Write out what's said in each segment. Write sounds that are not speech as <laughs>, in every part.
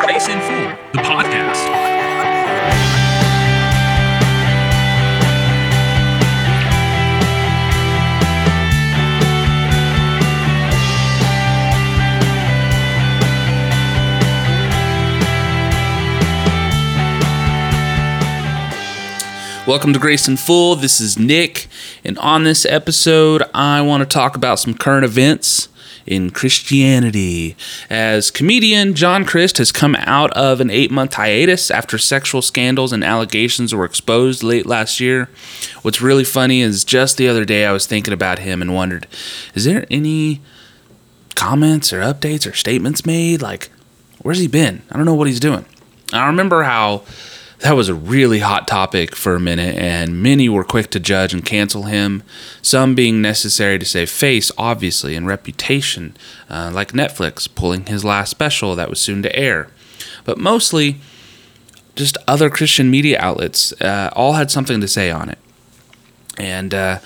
Grace Welcome to Grace in Full. This is Nick, and on this episode, I want to talk about some current events in Christianity. As comedian John Crist has come out of an eight month hiatus after sexual scandals and allegations were exposed late last year. What's really funny is just the other day I was thinking about him and wondered is there any comments or updates or statements made? Like, where's he been? I don't know what he's doing. I remember how that was a really hot topic for a minute, and many were quick to judge and cancel him, some being necessary to save face, obviously, and reputation, uh, like Netflix pulling his last special that was soon to air. But mostly, just other Christian media outlets uh, all had something to say on it. And uh,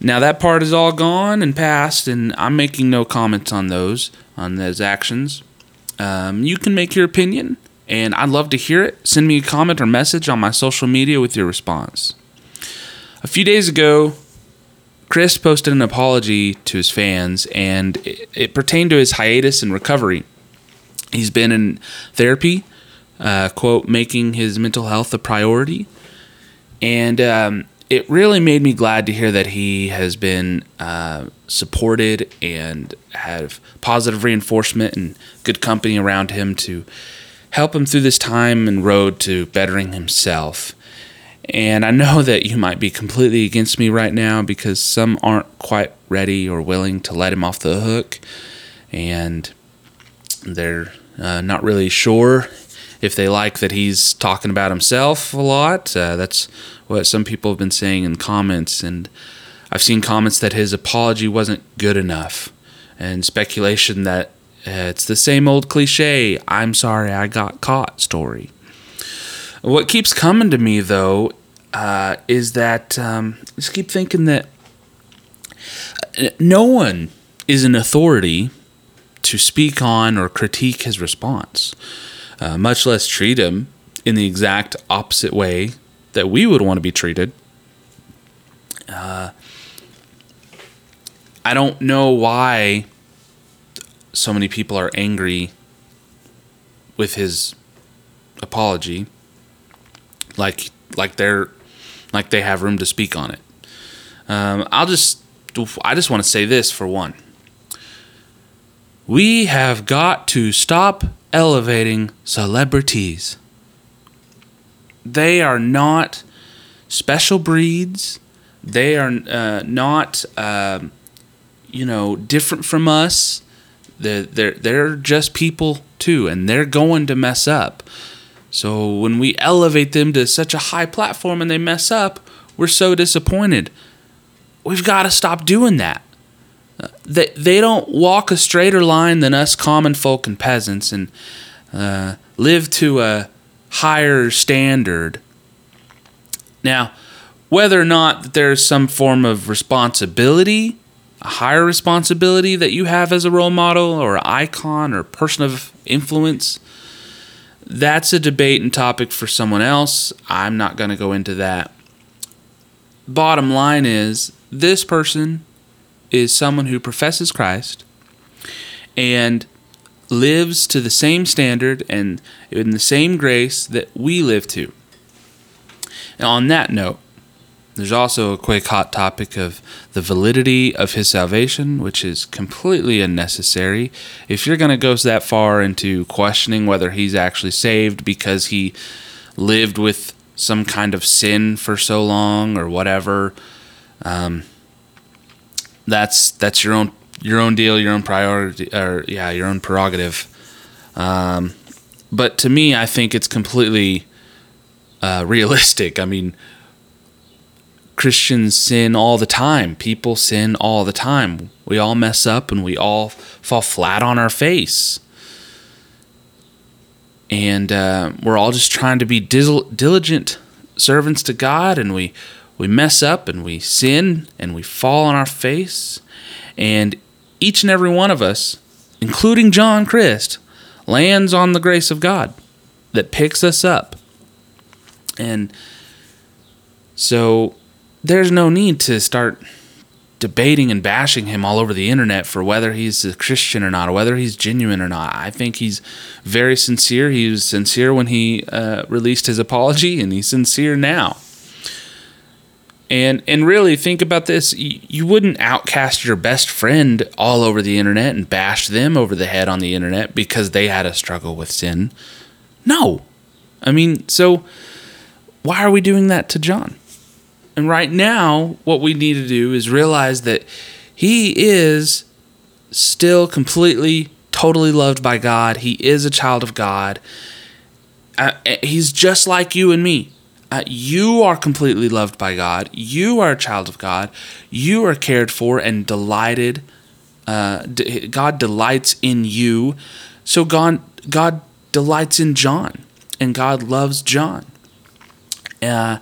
now that part is all gone and past, and I'm making no comments on those, on those actions. Um, you can make your opinion and I'd love to hear it. Send me a comment or message on my social media with your response. A few days ago, Crist posted an apology to his fans, and it, it pertained to his hiatus and recovery. He's been in therapy, uh, quote, making his mental health a priority. And um, it really made me glad to hear that he has been uh, supported and have positive reinforcement and good company around him to help him through this time and road to bettering himself. And I know that you might be completely against me right now because some aren't quite ready or willing to let him off the hook. And they're uh, not really sure if they like that he's talking about himself a lot. Uh, that's what some people have been saying in comments. And I've seen comments that his apology wasn't good enough, and speculation that it's the same old cliche I'm sorry I got caught story. What keeps coming to me, though, uh, is that um, I just keep thinking that uh, no one is an authority to speak on or critique his response, uh, much less treat him in the exact opposite way that we would want to be treated. Uh, I don't know why so many people are angry with his apology like like they're like they have room to speak on it. Um, i'll just i just want to say this for one. We have got to stop elevating celebrities. They are not special breeds. They are uh, not uh, you know different from us they're, they're, they're just people too, and they're going to mess up. So when we elevate them to such a high platform and they mess up, we're so disappointed. We've got to stop doing that. They, they don't walk a straighter line than us common folk and peasants and uh, live to a higher standard. Now, whether or not there's some form of responsibility a higher responsibility that you have as a role model or icon or person of influence, that's a debate and topic for someone else. I'm not going to go into that. Bottom line is this person is someone who professes Christ and lives to the same standard and in the same grace that we live to. And on that note, there's also a quick hot topic of the validity of his salvation, which is completely unnecessary. If you're going to go that far into questioning whether he's actually saved because he lived with some kind of sin for so long or whatever, um, that's that's your own your own deal, your own priority, or yeah, your own prerogative. Um, but to me, I think it's completely uh, realistic. I mean Christians sin all the time. People sin all the time. We all mess up and we all fall flat on our face. And uh, we're all just trying to be dil- diligent servants to God, and we, we mess up and we sin and we fall on our face. And each and every one of us including John Crist, lands on the grace of God that picks us up. And so there's no need to start debating and bashing him all over the internet for whether he's a Christian or not, or whether he's genuine or not. I think he's very sincere. He was sincere when he uh, released his apology, and he's sincere now. And and really think about this: you, you wouldn't outcast your best friend all over the internet and bash them over the head on the internet because they had a struggle with sin. No, I mean, so why are we doing that to John? And right now, what we need to do is realize that he is still completely, totally loved by God. He is a child of God. Uh, he's just like you and me. Uh, you are completely loved by God. You are a child of God. You are cared for and delighted. Uh, d- God delights in you. So God, God delights in John, and God loves John. Uh,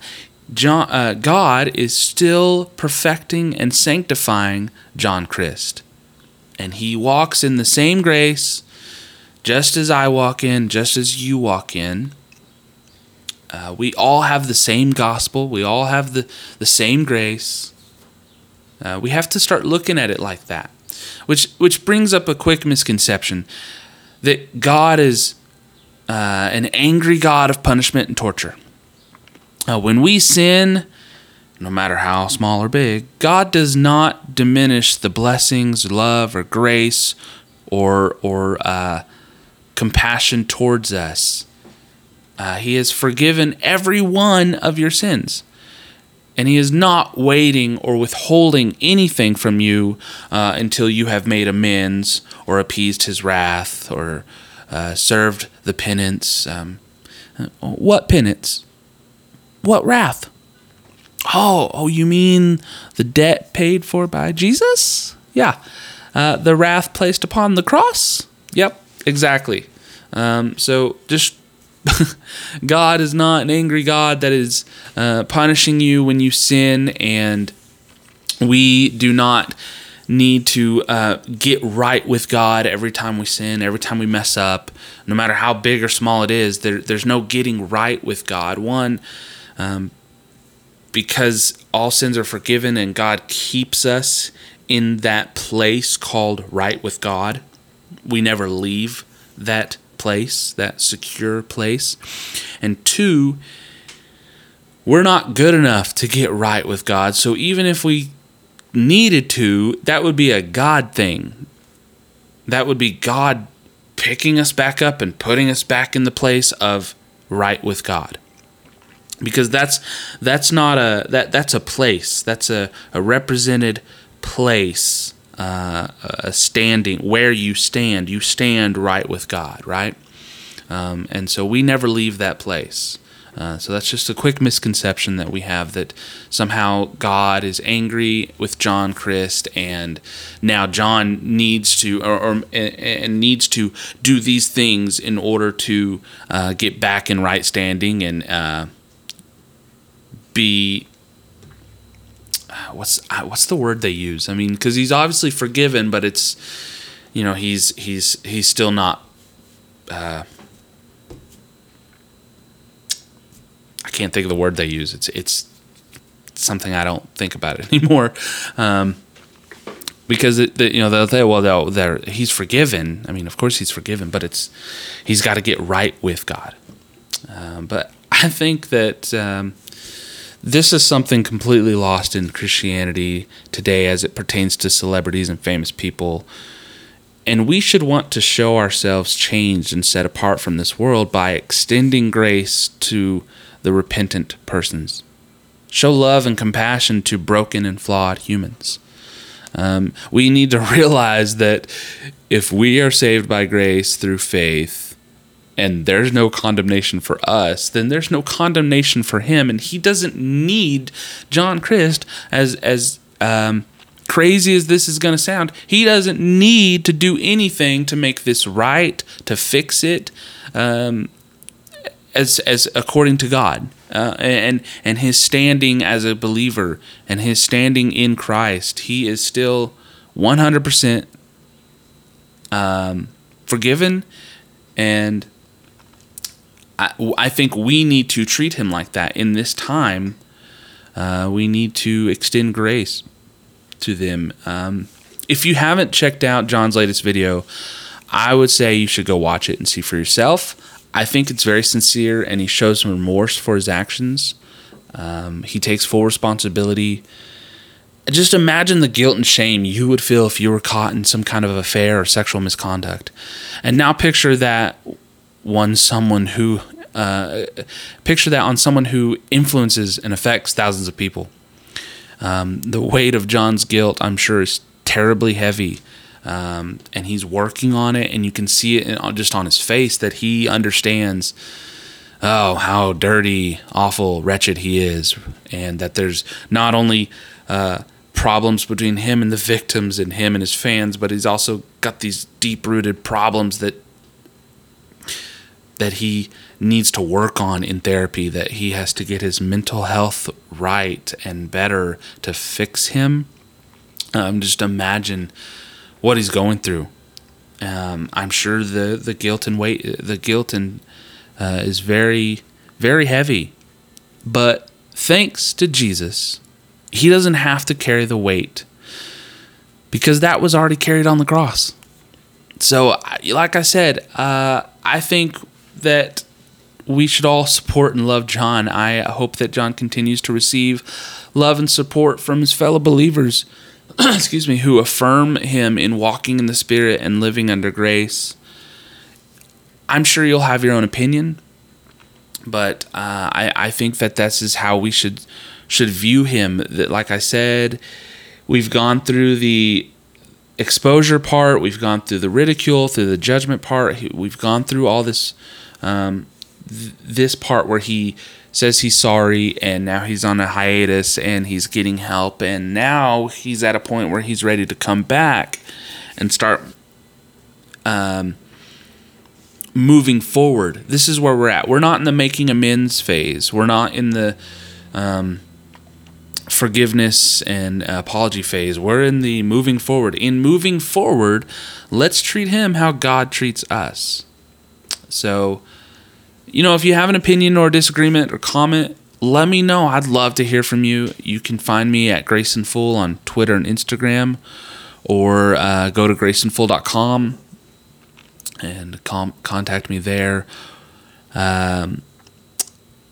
John, uh, God is still perfecting and sanctifying John Crist. And he walks in the same grace, just as I walk in, just as you walk in. Uh, we all have the same gospel, we all have the, the same grace. Uh, we have to start looking at it like that. Which, which brings up a quick misconception that God is uh, an angry God of punishment and torture. Uh, when we sin, no matter how small or big, God does not diminish the blessings, love, or grace, or or uh, compassion towards us. Uh, he has forgiven every one of your sins, and He is not waiting or withholding anything from you uh, until you have made amends or appeased His wrath or uh, served the penance. Um, what penance? What wrath? Oh, oh, you mean the debt paid for by Jesus? Yeah. Uh, the wrath placed upon the cross? Yep, exactly. Um, so just <laughs> God is not an angry God that is uh, punishing you when you sin, and we do not need to uh, get right with God every time we sin, every time we mess up, no matter how big or small it is. There, there's no getting right with God. One, um, because all sins are forgiven and God keeps us in that place called right with God. We never leave that place, that secure place. And two, we're not good enough to get right with God. So even if we needed to, that would be a God thing. That would be God picking us back up and putting us back in the place of right with God because that's that's not a that that's a place. That's a, a represented place uh, a standing where you stand. You stand right with god right? Um, and so we never leave that place. Uh, so that's just a quick misconception that we have that somehow God is angry with John Crist, and now John needs to or, or and needs to do these things in order to uh, get back in right standing and uh, be what's uh, what's the word they use? I mean, because he's obviously forgiven, but it's you know he's he's he's still not. Uh, I can't think of the word they use. It's it's something I don't think about it <laughs> anymore. Um, because it, the, you know they'll say, well, they're, he's forgiven. I mean, of course he's forgiven, but it's he's got to get right with God. Um, but I think that um, this is something completely lost in Christianity today as it pertains to celebrities and famous people. And we should want to show ourselves changed and set apart from this world by extending grace to the repentant persons. Show love and compassion to broken and flawed humans. Um, we need to <laughs> realize that if we are saved by grace through faith, and there's no condemnation for us, then there's no condemnation for him, and he doesn't need John Crist as as um, crazy as this is going to sound. He doesn't need to do anything to make this right, to fix it, um, as as according to God. Uh, and and his standing as a believer and his standing in Christ, he is still 100% um, forgiven, and I, I think we need to treat him like that in this time. Uh, we need to extend grace to them. Um, if you haven't checked out John's latest video, I would say you should go watch it and see for yourself. I think it's very sincere and he shows some remorse for his actions. Um, he takes full responsibility. Just imagine the guilt and shame you would feel if you were caught in some kind of affair or sexual misconduct. And now picture that one someone who uh, picture that on someone who influences and affects thousands of people. Um, the weight of John's guilt, I'm sure, is terribly heavy. Um, and he's working on it, and you can see it in, just on his face that he understands. Oh, how dirty, awful, wretched he is, and that there's not only uh, problems between him and the victims and him and his fans, but he's also got these deep-rooted problems that that he needs to work on in therapy, that he has to get his mental health right and better to fix him. Um, just imagine what he's going through. Um, I'm sure the, the guilt and weight, the guilt and uh, is very, very heavy. But thanks to Jesus, he doesn't have to carry the weight because that was already carried on the cross. So, like I said, uh, I think that we should all support and love John. I hope that John continues to receive love and support from his fellow believers, <clears throat> excuse me, who affirm him in walking in the Spirit and living under grace. I'm sure you'll have your own opinion, but uh, I, I think that this is how we should should view him. That, like I said, we've gone through the exposure part, we've gone through the ridicule, through the judgment part, we've gone through all this um, th- this part where he says he's sorry and now he's on a hiatus and he's getting help and now he's at a point where he's ready to come back and start um, moving forward. This is where we're at. We're not in the making amends phase. We're not in the um, forgiveness and apology phase. We're in the moving forward. In moving forward, let's treat him how God treats us. So, you know, if you have an opinion or disagreement or comment, let me know. I'd love to hear from you. You can find me at Grace in Full on Twitter and Instagram, or uh, go to graceinfull.com and com- contact me there. Um,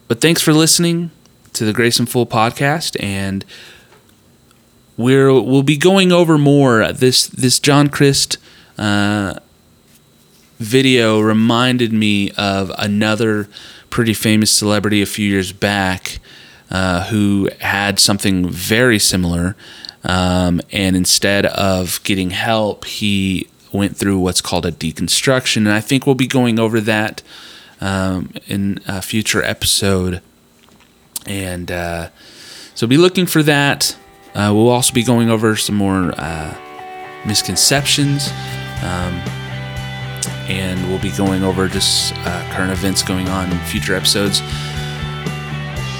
but thanks for listening to the Grace in Full podcast, and we're we'll be going over more this this John Crist. uh, video reminded me of another pretty famous celebrity a few years back uh, who had something very similar. Um, and instead of getting help, he went through what's called a deconstruction. And I think we'll be going over that um, in a future episode. And uh, so be looking for that. Uh, we'll also be going over some more uh, misconceptions. Um, and we'll be going over just uh, current events going on in future episodes.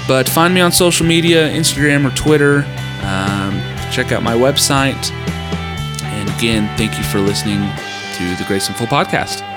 But find me on social media Instagram or Twitter. Um, check out my website. And again, thank you for listening to the Grace in Full podcast.